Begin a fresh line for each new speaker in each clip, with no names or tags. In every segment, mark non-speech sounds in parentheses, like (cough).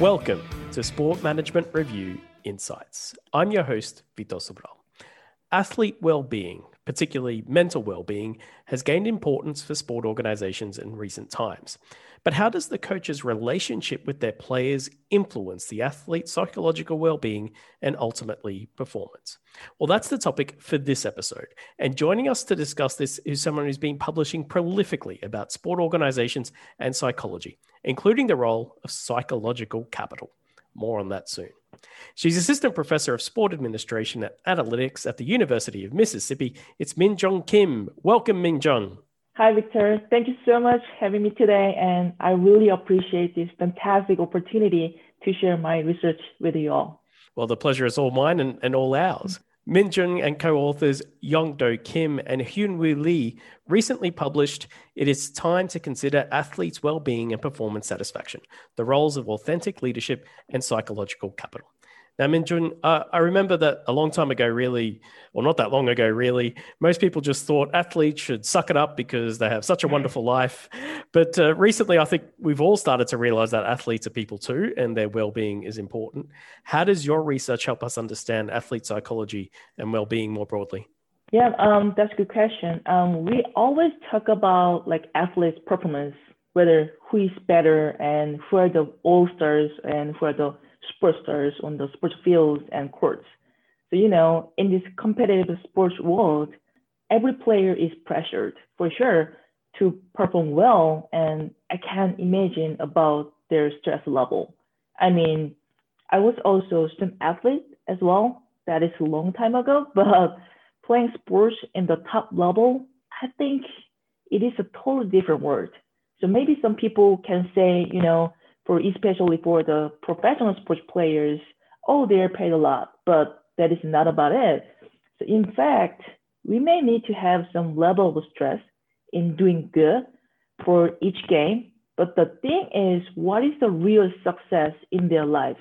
Welcome to Sport Management Review Insights. I'm your host, Vitor Sobral. Athlete well-being, particularly mental well-being, has gained importance for sport organizations in recent times. But how does the coach's relationship with their players influence the athlete's psychological well-being and ultimately performance? Well, that's the topic for this episode. And joining us to discuss this is someone who's been publishing prolifically about sport organizations and psychology, including the role of psychological capital. More on that soon. She's assistant professor of sport administration and analytics at the University of Mississippi. It's Min Jung Kim. Welcome, Min Jung.
Hi, Victor. Thank you so much for having me today. And I really appreciate this fantastic opportunity to share my research with you all.
Well, the pleasure is all mine and, and all ours. Min Jung and co-authors Yong-Do Kim and Hyun-Woo Lee recently published It is Time to Consider Athletes' Well-Being and Performance Satisfaction, the Roles of Authentic Leadership and Psychological Capital. Now, Min Jung, uh, I remember that a long time ago, really, or not that long ago, really, most people just thought athletes should suck it up because they have such a wonderful life. But uh, recently, I think we've all started to realize that athletes are people too, and their well being is important. How does your research help us understand athlete psychology and well being more broadly?
Yeah, um, that's a good question. Um, we always talk about like athletes' performance, whether who is better and who are the all stars and who are the sports stars on the sports fields and courts. So, you know, in this competitive sports world, every player is pressured for sure to perform well. And I can't imagine about their stress level. I mean, I was also student athlete as well. That is a long time ago, (laughs) but playing sports in the top level, I think it is a totally different world. So maybe some people can say, you know, for especially for the professional sports players, oh, they're paid a lot, but that is not about it. So in fact, we may need to have some level of stress in doing good for each game. But the thing is, what is the real success in their lives?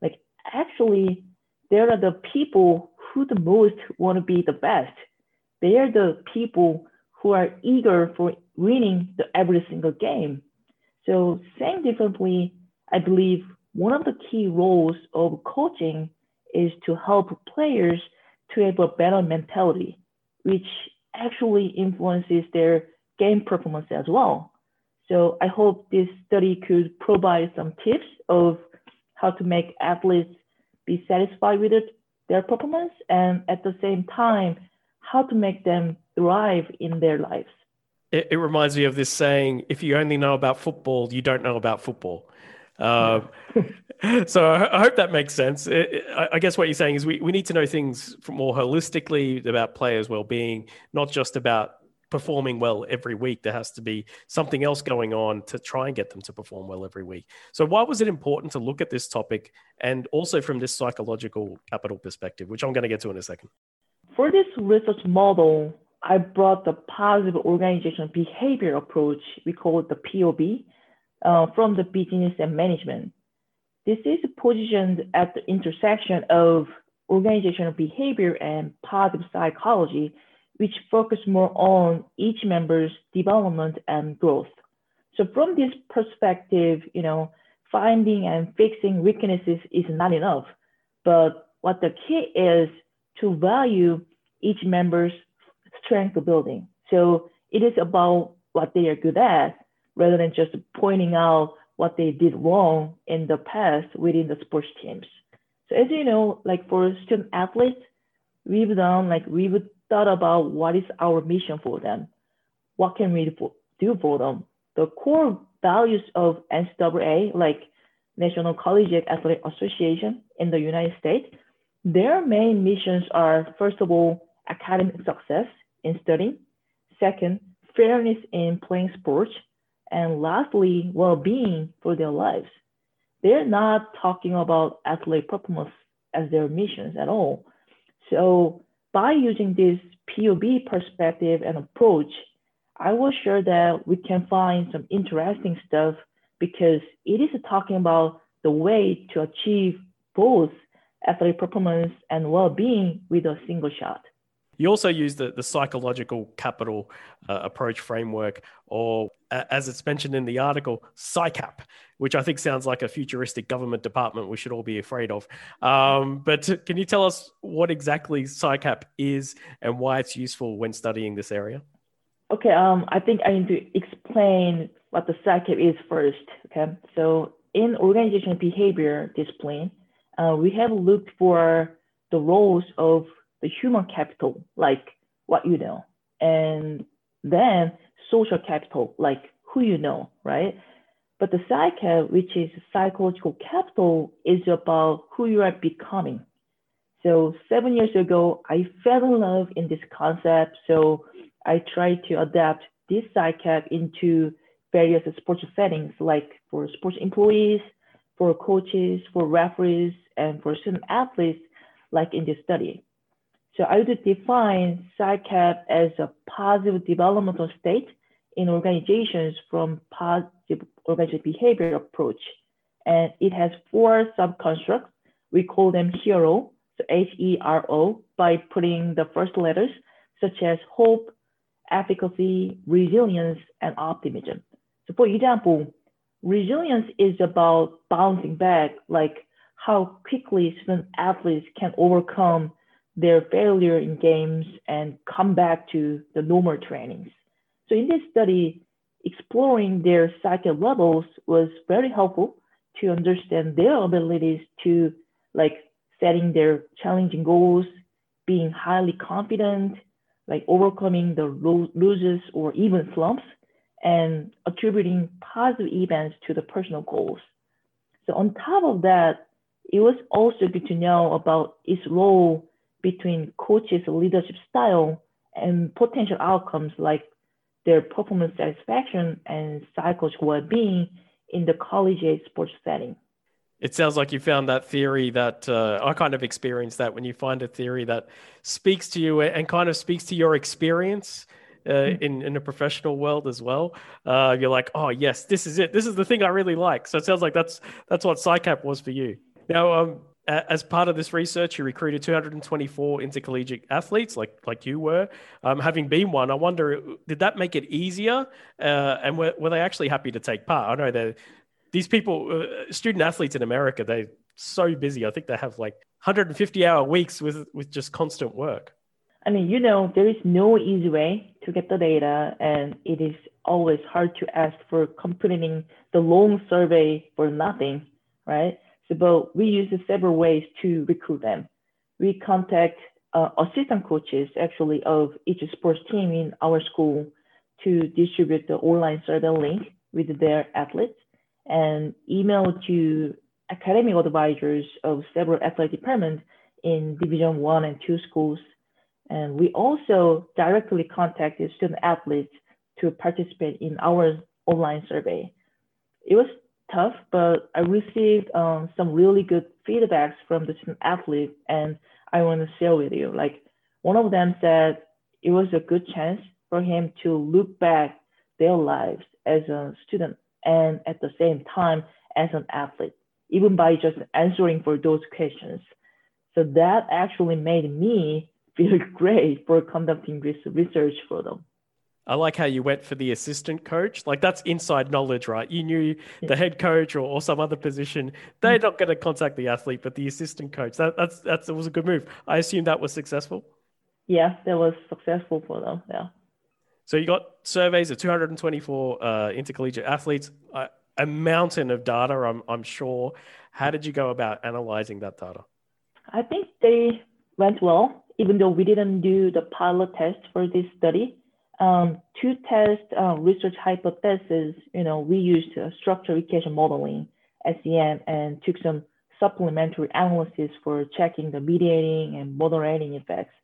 Like actually, there are the people who the most want to be the best. They are the people who are eager for winning the every single game. So saying differently, I believe one of the key roles of coaching is to help players to have a better mentality, which actually influences their game performance as well. So I hope this study could provide some tips of how to make athletes be satisfied with it, their performance and at the same time, how to make them thrive in their lives
it, it, reminds me of this saying if you only know about football you don't know about football. Uh, (laughs) so I, I, hope that makes sense. It, it, I, guess what you're saying is we, we need to know things more holistically about players well-being not just about performing well every week. There has to be something else going on to try and get them to perform well every week. So why was it important to look at this topic and also from this psychological capital perspective which i'm going to get to in a second?
For this research model I brought the positive organizational behavior approach, we call it the POB, uh, from the business and management. This is positioned at the intersection of organizational behavior and positive psychology, which focus more on each member's development and growth. So from this perspective, you know, finding and fixing weaknesses is not enough, but what the key is to value each member's strength building. So it is about what they are good at rather than just pointing out what they did wrong in the past within the sports teams. So as you know, like for student athletes, we've done like we've thought about what is our mission for them, what can we do for them. The core values of NCAA, like National Collegiate Athletic Association in the United States, their main missions are first of all academic success in studying. Second, fairness in playing sports. And lastly, well-being for their lives. They're not talking about athletic performance as their missions at all. So by using this POB perspective and approach, I was sure that we can find some interesting stuff because it is talking about the way to achieve both athletic performance and well-being with a single shot.
You also use the, the psychological capital uh, approach framework, or as it's mentioned in the article, PsyCap, which I think sounds like a futuristic government department we should all be afraid of. Um, but can you tell us what exactly PsyCap is and why it's useful when studying this area?
Okay, um, I think I need to explain what the PsyCap is first. Okay, so in organizational behavior discipline, uh, we have looked for the roles of the human capital, like what you know, and then social capital, like who you know, right? But the psyche, which is psychological capital, is about who you are becoming. So seven years ago, I fell in love in this concept. So I tried to adapt this psyche into various sports settings, like for sports employees, for coaches, for referees, and for student athletes, like in this study. So I would define PsyCap as a positive developmental state in organizations from positive organizational behavior approach. And it has four subconstructs. We call them HERO, so H-E-R-O, by putting the first letters, such as hope, efficacy, resilience, and optimism. So for example, resilience is about bouncing back, like how quickly student athletes can overcome their failure in games and come back to the normal trainings. So in this study, exploring their psyche levels was very helpful to understand their abilities to like setting their challenging goals, being highly confident, like overcoming the losses or even slumps, and attributing positive events to the personal goals. So on top of that, it was also good to know about its role between coaches' leadership style and potential outcomes like their performance satisfaction and psychological well-being in the collegiate sports setting.
It sounds like you found that theory that uh, I kind of experienced that when you find a theory that speaks to you and kind of speaks to your experience uh, mm-hmm. in in a professional world as well. Uh, you're like, oh yes, this is it. This is the thing I really like. So it sounds like that's that's what PsyCap was for you. Now, um, as part of this research, you recruited 224 intercollegiate athletes, like like you were. Um, having been one, I wonder, did that make it easier? Uh, and were, were they actually happy to take part? I know that these people, uh, student athletes in America, they're so busy. I think they have like 150 hour weeks with with just constant work.
I mean, you know, there is no easy way to get the data, and it is always hard to ask for completing the long survey for nothing, right? So, we use several ways to recruit them. We contact uh, assistant coaches actually of each sports team in our school to distribute the online survey link with their athletes and email to academic advisors of several athletic departments in division one and two schools. And we also directly contacted student athletes to participate in our online survey. It was tough, but I received um, some really good feedbacks from the student athletes, and I want to share with you. Like one of them said it was a good chance for him to look back their lives as a student and at the same time as an athlete, even by just answering for those questions. So that actually made me (laughs) feel great for conducting this research for them.
I like how you went for the assistant coach. Like that's inside knowledge, right? You knew the head coach or, or some other position. They're not going to contact the athlete, but the assistant coach. That, that's that's it was a good move. I assume that was successful.
Yeah, that was successful for them. Yeah.
So you got surveys of 224 uh, intercollegiate athletes, uh, a mountain of data. I'm I'm sure. How did you go about analyzing that data?
I think they went well, even though we didn't do the pilot test for this study um, to test uh, research hypotheses, you know, we used uh, structural equation modeling, SEM, and took some supplementary analysis for checking the mediating and moderating effects.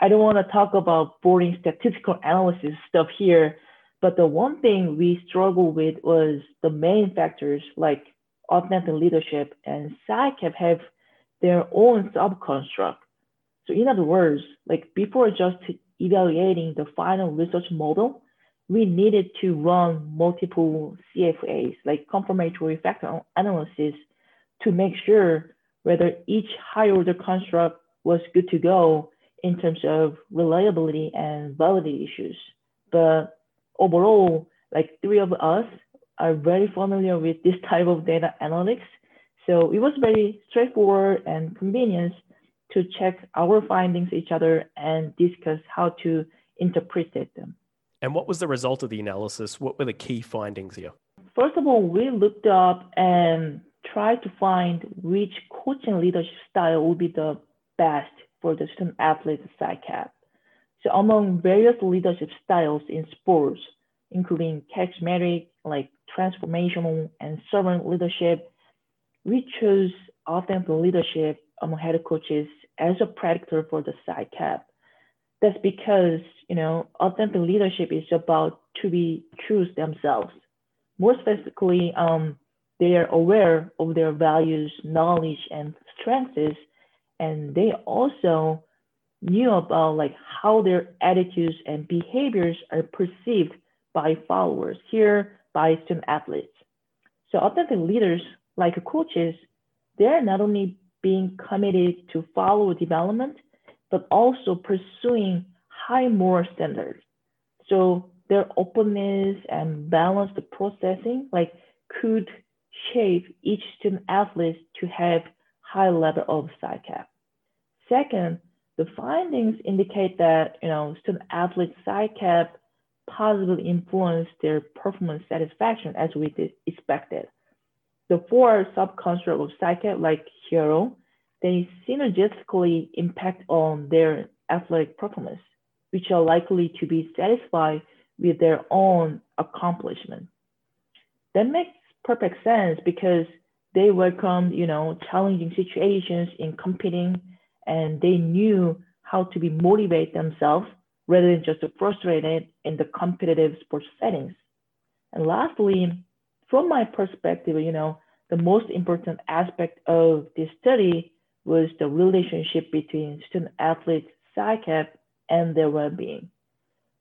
I don't want to talk about boring statistical analysis stuff here, but the one thing we struggled with was the main factors like authentic leadership and PsyCap have their own subconstruct. So in other words, like before just evaluating the final research model, we needed to run multiple CFAs, like confirmatory factor analysis, to make sure whether each higher order construct was good to go in terms of reliability and validity issues. But overall, like three of us are very familiar with this type of data analytics. So it was very straightforward and convenient to check our findings each other and discuss how to interpret them.
And what was the result of the analysis? What were the key findings here?
First of all, we looked up and tried to find which coaching leadership style would be the best for the student athlete PsyCap. So among various leadership styles in sports, including charismatic, like transformational and servant leadership, we chose authentic leadership among head coaches as a predictor for the PsyCap. That's because, you know, authentic leadership is about to be true themselves. More specifically, um, they are aware of their values, knowledge, and strengths, and they also knew about like how their attitudes and behaviors are perceived by followers here by student athletes. So authentic leaders like coaches, they're not only being committed to follow development, but also pursuing high moral standards. So their openness and balanced processing like could shape each student athlete to have high level of PsyCap. Second, the findings indicate that you know student athletes PsyCap positively influence their performance satisfaction as we expected. The four subconstructs of PsyCap, like HERO, they synergistically impact on their athletic performance, which are likely to be satisfied with their own accomplishment. That makes perfect sense because they welcomed, you know, challenging situations in competing and they knew how to be motivate themselves rather than just frustrated in the competitive sports settings. And lastly, from my perspective, you know, the most important aspect of this study was the relationship between student athletes, PsyCap, and their well-being.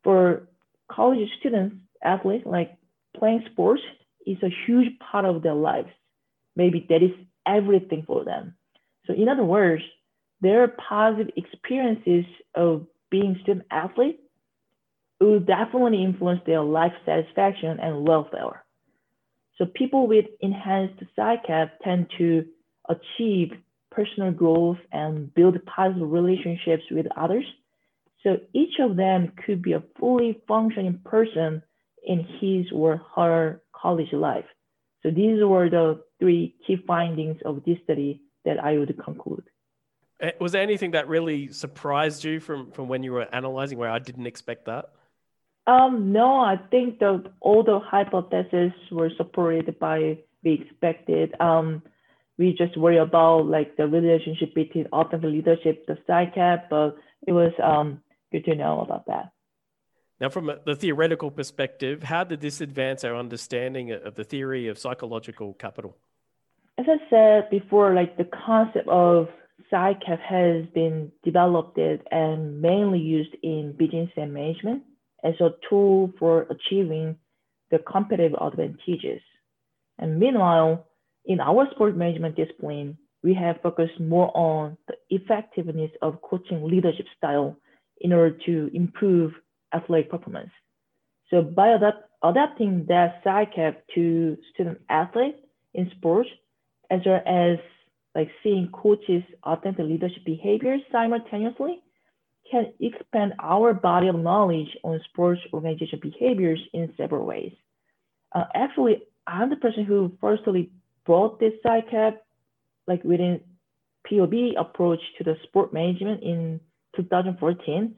For college students, athletes, like playing sports is a huge part of their lives. Maybe that is everything for them. So in other words, their positive experiences of being student athlete will definitely influence their life satisfaction and welfare. So people with enhanced PsyCap tend to achieve personal growth and build positive relationships with others. So each of them could be a fully functioning person in his or her college life. So these were the three key findings of this study that I would conclude.
Eh, was there anything that really surprised you from from when you were analyzing where I didn't expect that?
Um, no, I think the all the hypotheses were supported by we expected. Um, we just worry about like the relationship between authentic leadership, the PsyCap, but it was um, good to know about that.
Now, from a, the theoretical perspective, how did this advance our understanding of the theory of psychological capital?
As I said before, like the concept of PsyCap has been developed and mainly used in business and management as a tool for achieving the competitive advantages. And meanwhile, in our sport management discipline, we have focused more on the effectiveness of coaching leadership style in order to improve athletic performance. So by adapt, adapting that PsyCap to student athletes in sports, as well as like seeing coaches' authentic leadership behaviors simultaneously can expand our body of knowledge on sports organization behaviors in several ways. Uh, actually, I'm the person who firstly brought this PsyCap like within POB approach to the sport management in 2014.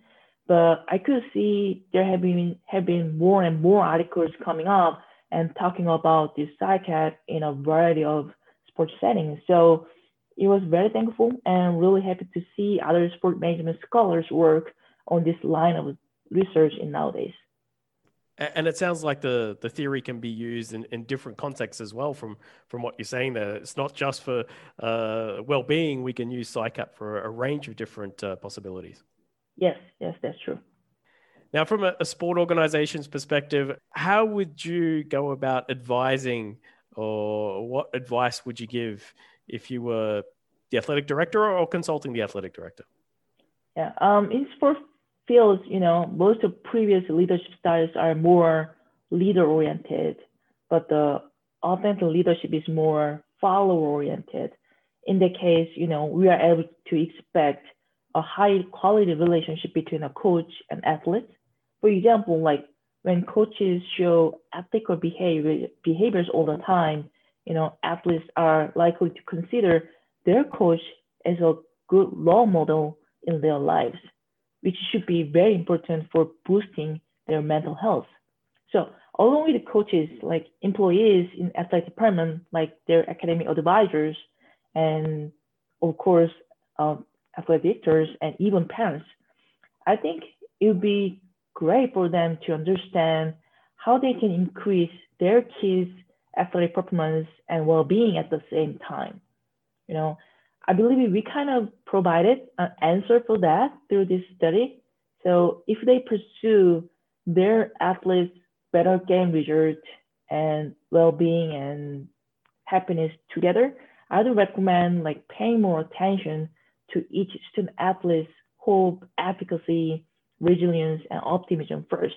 But I could see there have been have been more and more articles coming up and talking about this PsyCap in a variety of sports settings. So it was very thankful and really happy to see other sport management scholars work on this line of research in nowadays.
And it sounds like the, the theory can be used in, in different contexts as well from, from what you're saying there. It's not just for uh, well-being. We can use PsyCap for a range of different uh, possibilities.
Yes, yes, that's true.
Now, from a, a sport organization's perspective, how would you go about advising or what advice would you give if you were the athletic director or consulting the athletic director?
Yeah. Um, in sport fields, you know, most of previous leadership styles are more leader oriented, but the authentic leadership is more follower oriented. In the case, you know, we are able to expect a high quality relationship between a coach and athlete. For example, like when coaches show ethical behavior behaviors all the time, you know, athletes are likely to consider their coach as a good role model in their lives, which should be very important for boosting their mental health. So along with the coaches, like employees in athletic department, like their academic advisors, and of course, um, athletic and even parents, I think it would be great for them to understand how they can increase their kids' athletic performance and well-being at the same time. You know, I believe we kind of provided an answer for that through this study. So if they pursue their athletes' better game results and well-being and happiness together, I do recommend like paying more attention to each student athlete's hope, efficacy, resilience, and optimism first.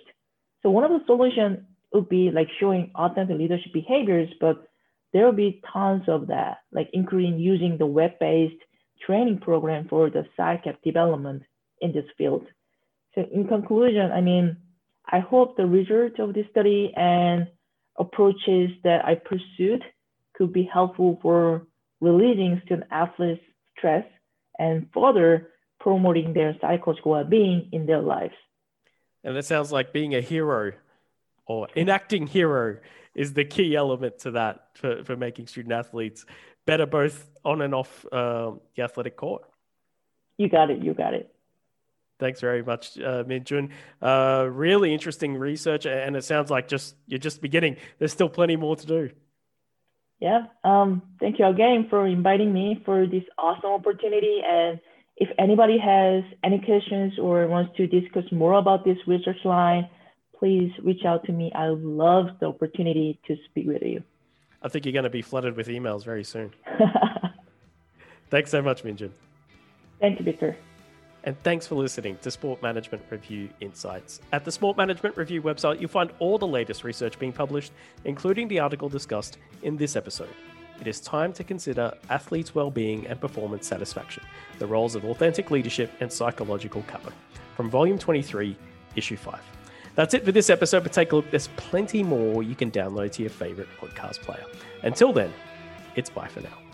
So one of the solutions would be like showing authentic leadership behaviors, but there will be tons of that, like including using the web-based training program for the PsyCAP development in this field. So in conclusion, I mean, I hope the result of this study and approaches that I pursued could be helpful for relieving student athletes stress and further promoting their psychological well-being in their lives.
And it sounds like being a hero or enacting hero is the key element to that for, for making student athletes better both on and off um, the athletic court.
You got it. You got it.
Thanks very much, uh, Min Jung. Uh, really interesting research, and it sounds like just you're just beginning. There's still plenty more to do.
Yeah. Um, thank you again for inviting me for this awesome opportunity. And if anybody has any questions or wants to discuss more about this research line, please reach out to me. I love the opportunity to speak with you.
I think you're going to be flooded with emails very soon. (laughs) Thanks so much, Min Jung.
Thank you, Victor.
And thanks for listening to Sport Management Review Insights. At the Sport Management Review website, you'll find all the latest research being published, including the article discussed in this episode. It is time to consider athletes' well-being and performance satisfaction, the roles of authentic leadership and psychological capital, from Volume 23, Issue 5. That's it for this episode, but take a look. There's plenty more you can download to your favorite podcast player. Until then, it's bye for now.